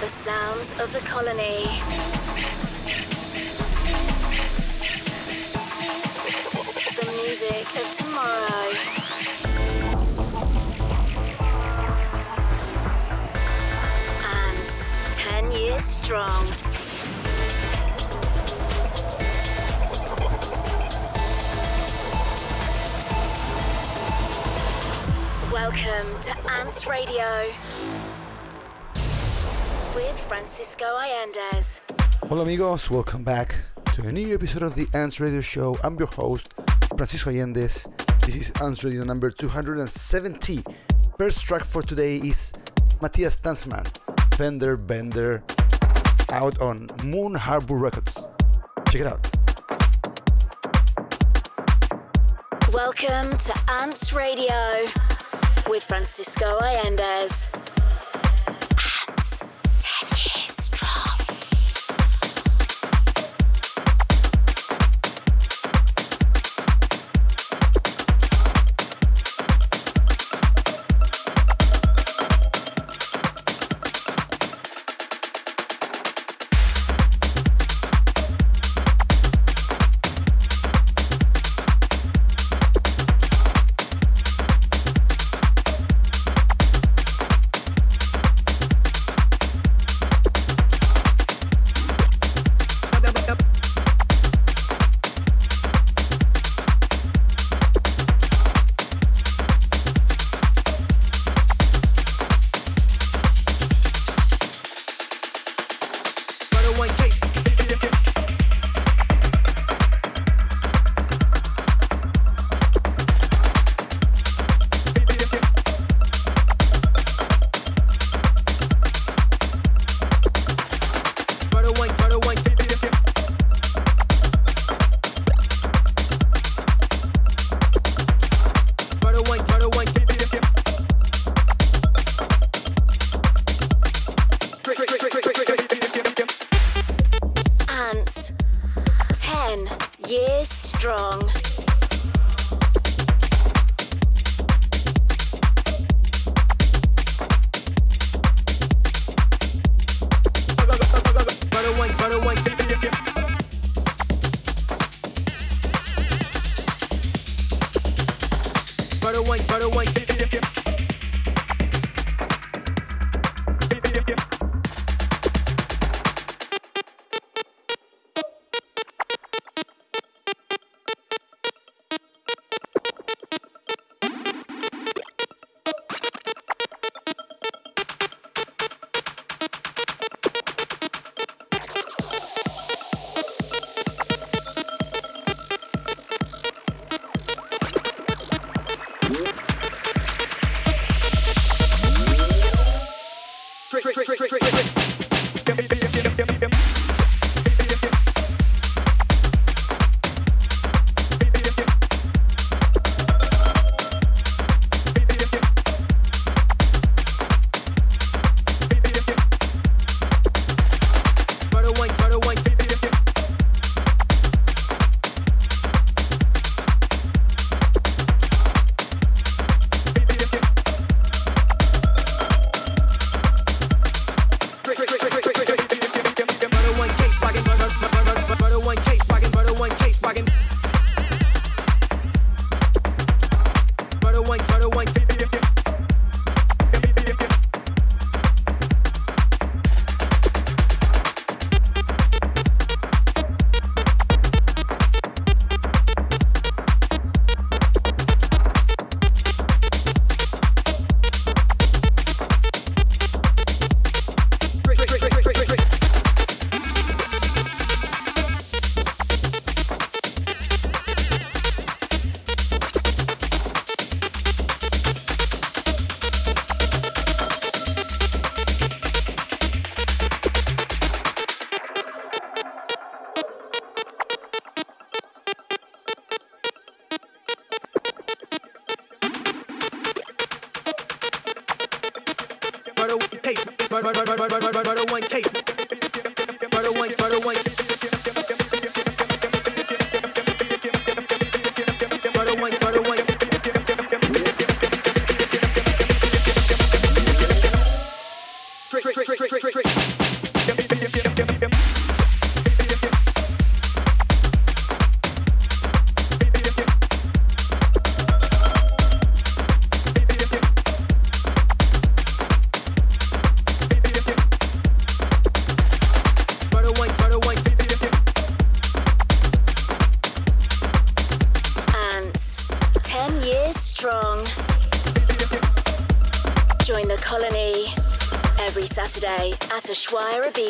The sounds of the colony. The music of tomorrow. 10 years strong. Welcome to Ants Radio with Francisco Allendes. Hola amigos, welcome back to a new episode of the Ants Radio Show. I'm your host, Francisco Allendes. This is Ants Radio number 270. First track for today is Matthias Tanzmann, Fender Bender, out on Moon Harbour Records. Check it out. Welcome to Ants Radio with Francisco Allendes.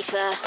Schweier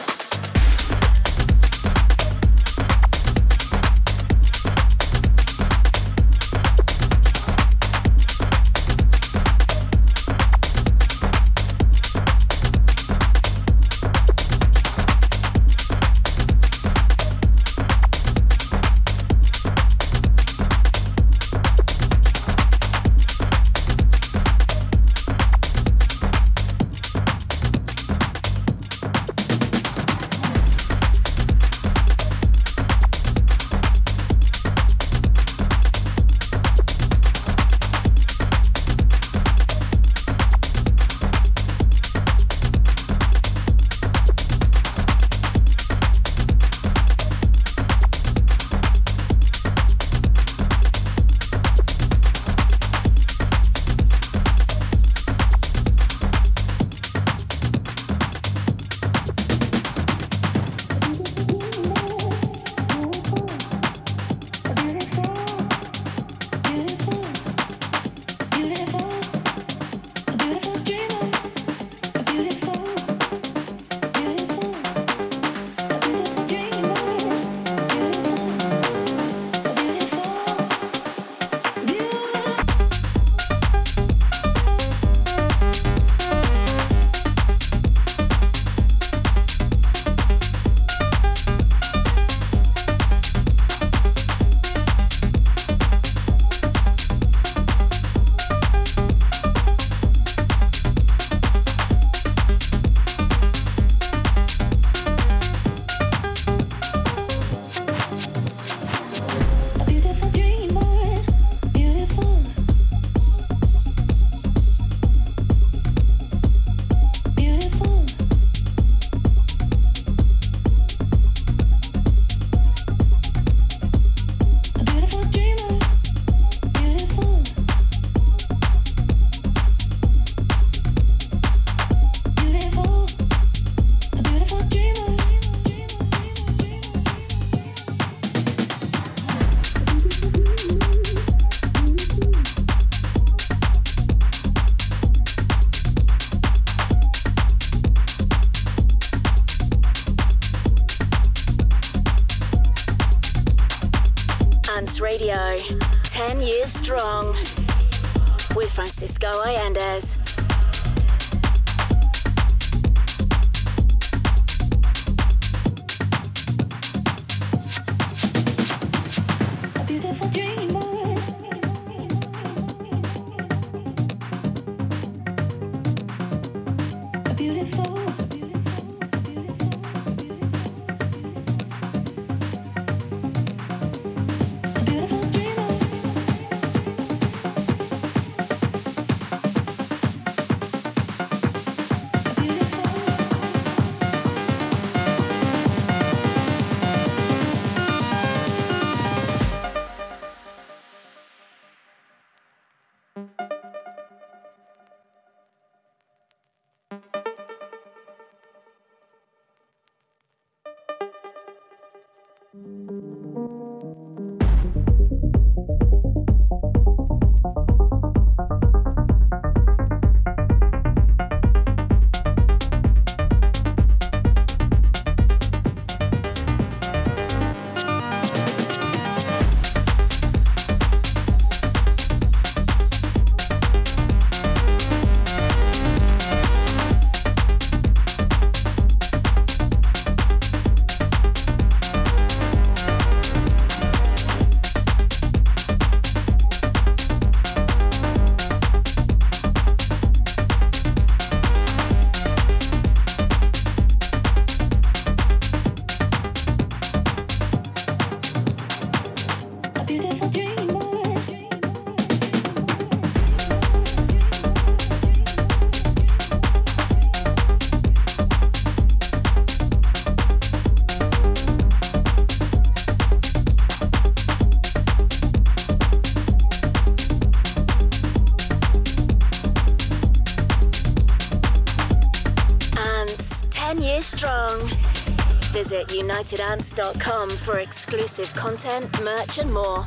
unitedants.com for exclusive content, merch, and more.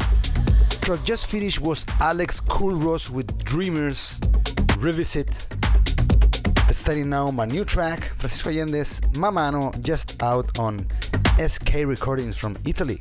Track just finished was Alex Culross with Dreamers Revisit. Starting now my new track, Francisco Allendes Mamano, just out on SK Recordings from Italy.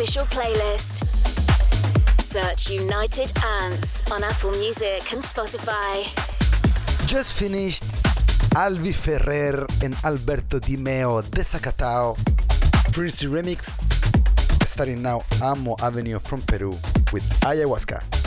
Official playlist. Search United Ants on Apple Music and Spotify. Just finished Alvii Ferrer and Alberto Dimeo Desacatao Freenzy Remix. Starting now Ammo Avenue from Peru with Ayahuasca.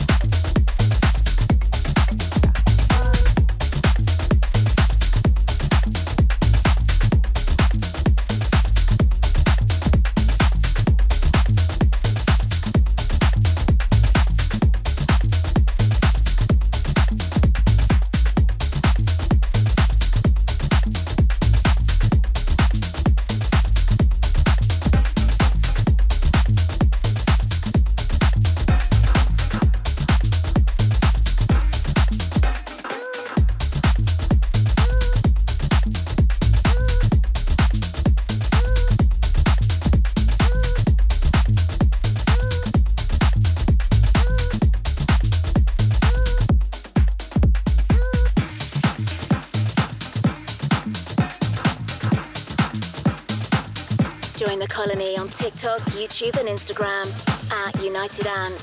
Instagram at United Ants.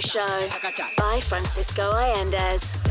Show by Francisco Allendes.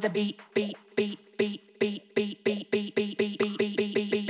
The beat, beat, beat, beat, beat, beat, beat, beat, beat, beat, beat, beat, beat,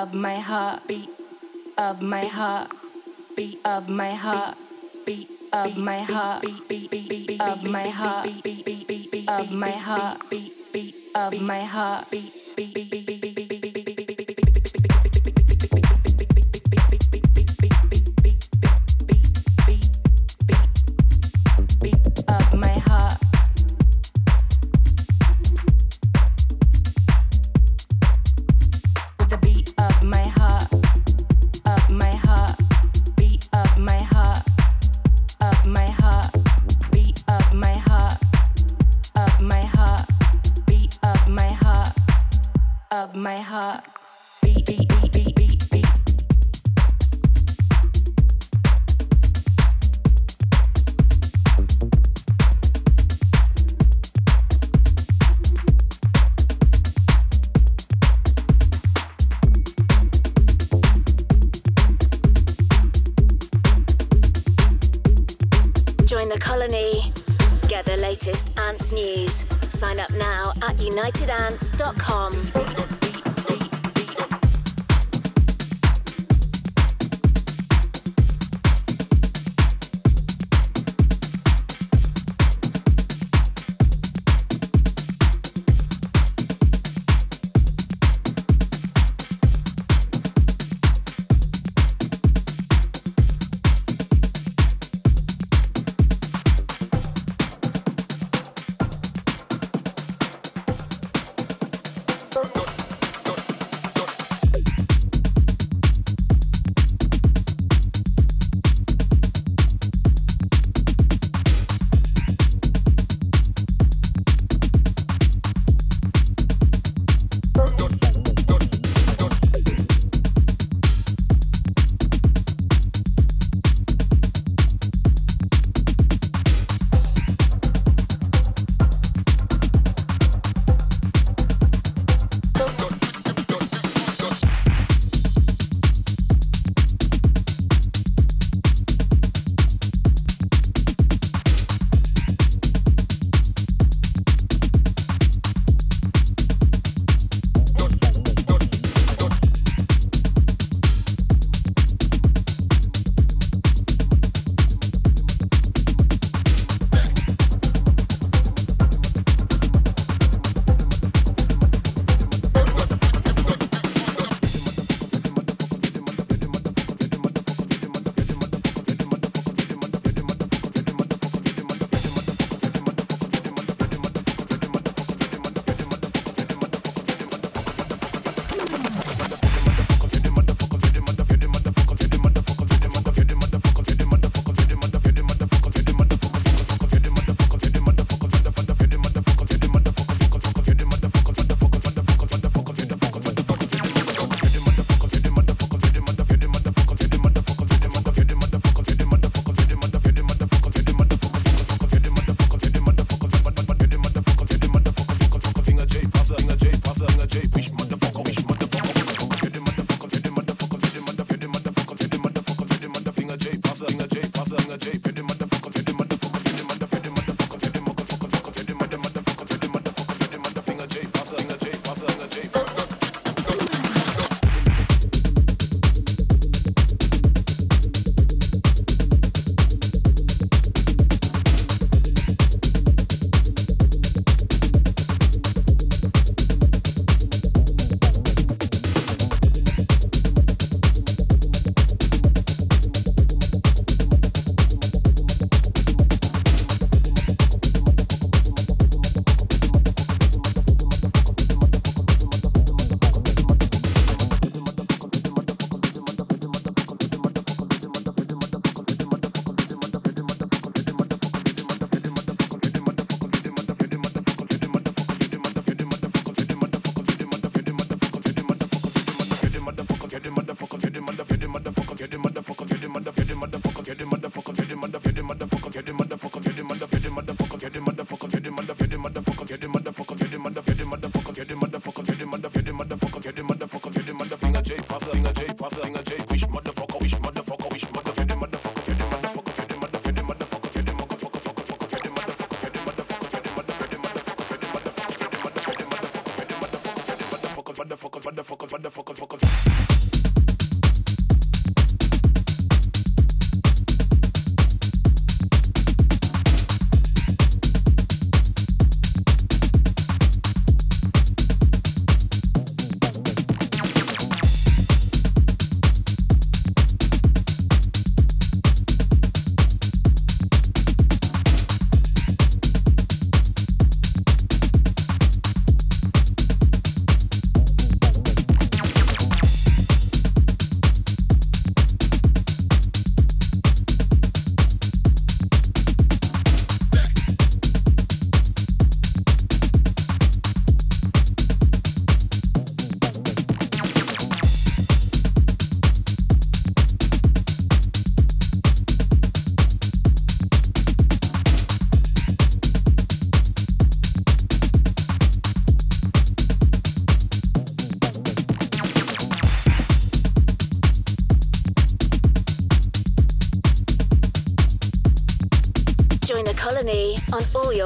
of my heart, beat of my heart, beat of my heart, beat of my heart, beat beat beat beat of my heart, beat beat beat beat of my heart, beat beat of my heart, beat beat beat beat beat Thank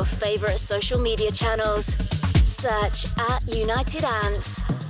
favorite social media channels. Search at United Ants.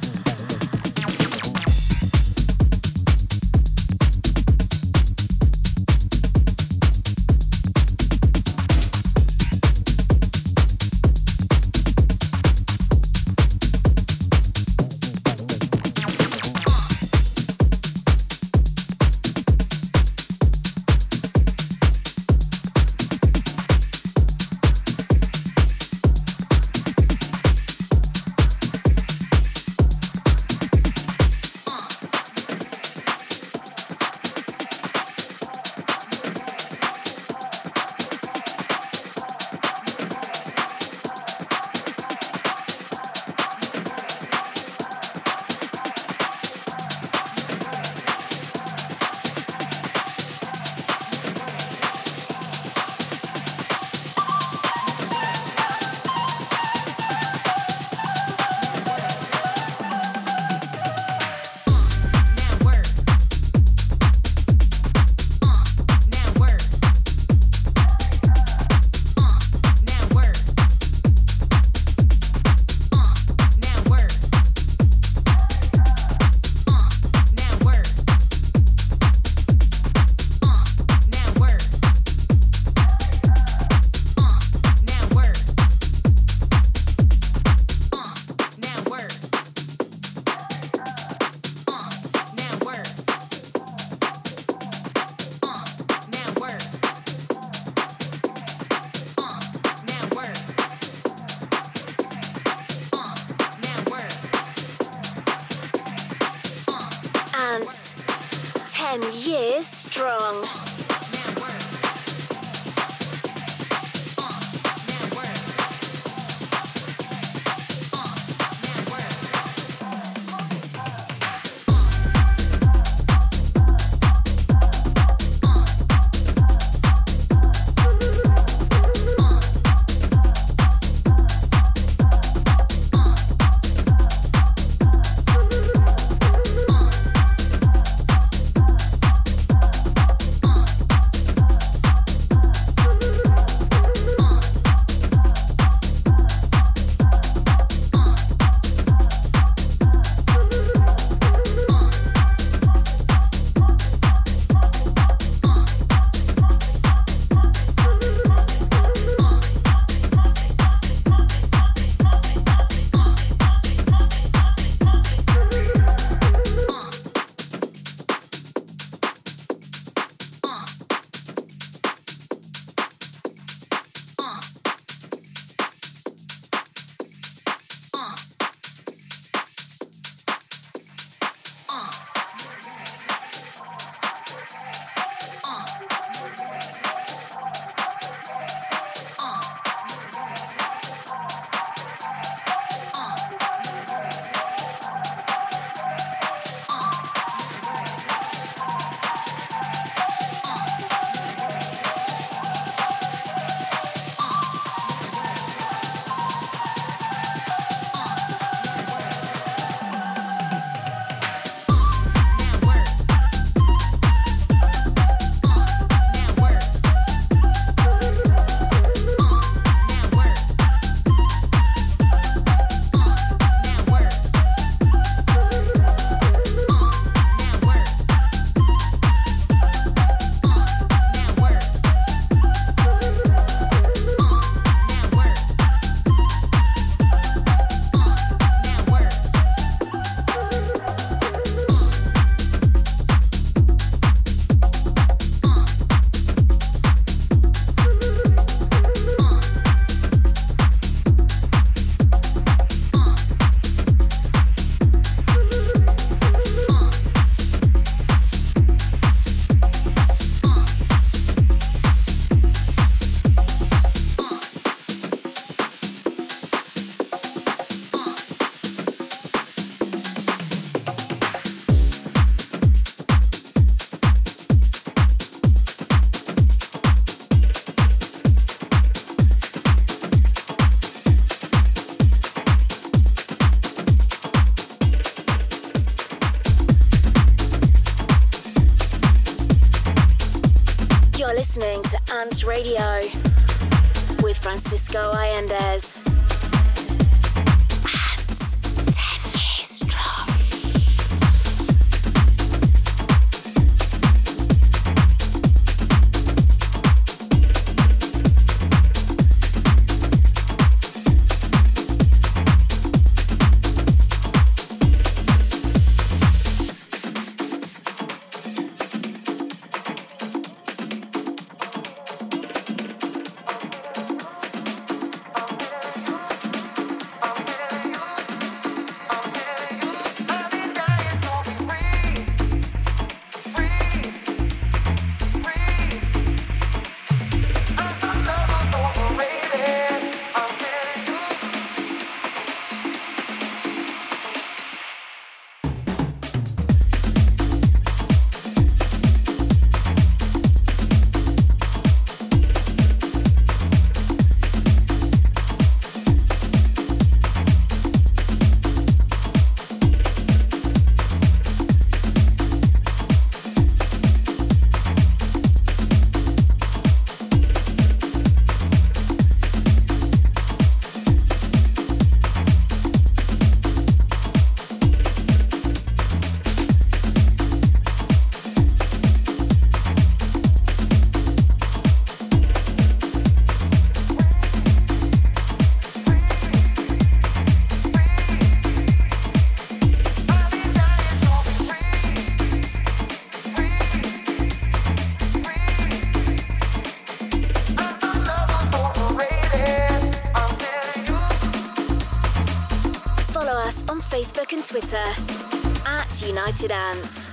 At United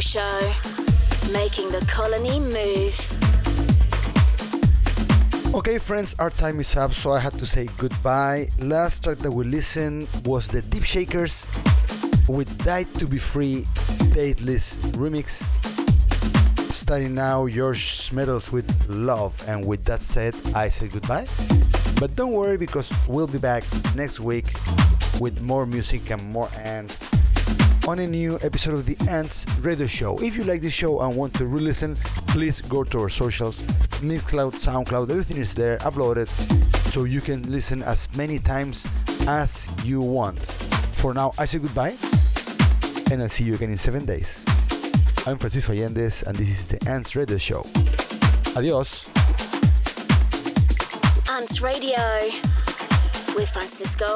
Show, making the colony move. Okay, friends, our time is up, so I had to say goodbye. Last track that we listened was the Deepshakerz with Die to Be Free Dateless remix. Starting now, George Smeddles with Love, and with that said, I say goodbye. But don't worry because we'll be back next week with more music and more ants on a new episode of the Ants Radio Show. If you like this show and want to re listen, please go to our socials Mixcloud, SoundCloud, everything is there uploaded so you can listen as many times as you want. For now, I say goodbye and I'll see you again in seven days. I'm Francisco Allendes and this is the Ants Radio Show. Adios. Ants Radio with Francisco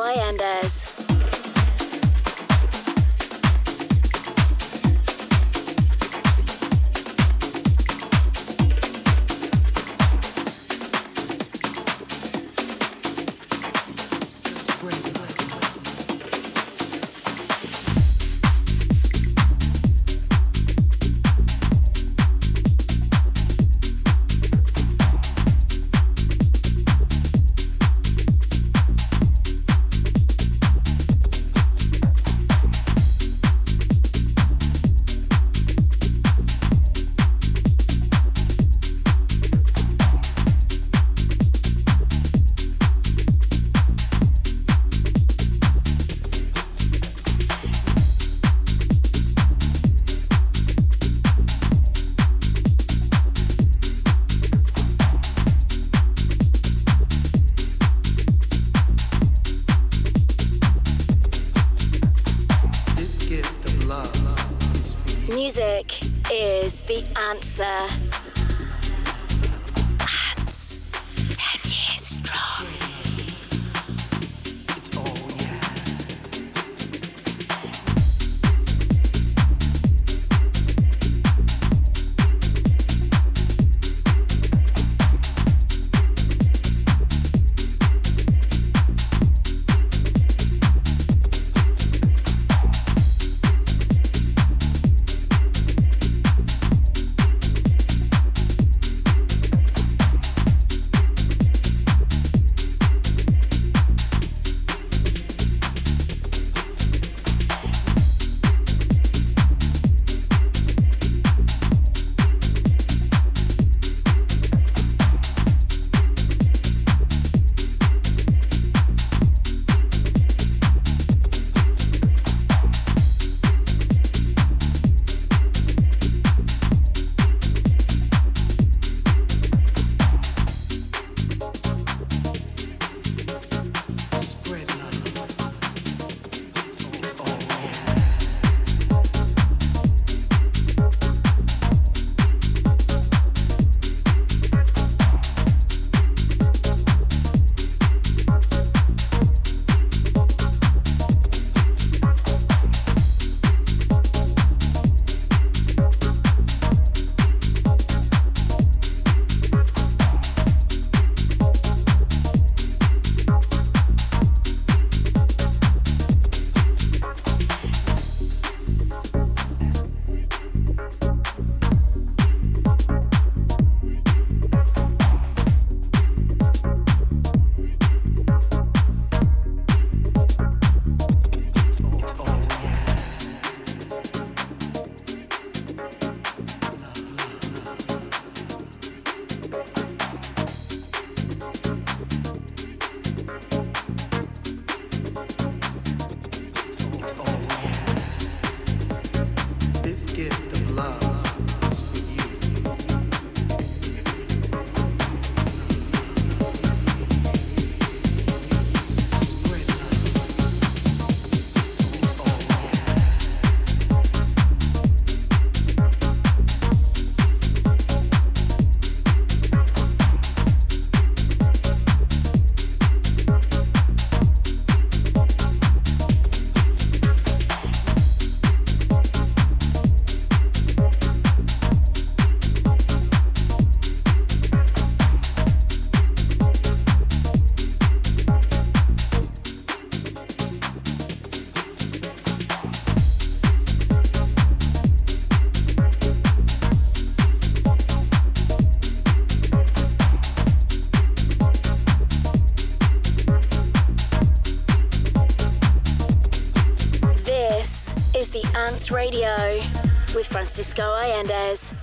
Allendes. Radio with Francisco Allendes.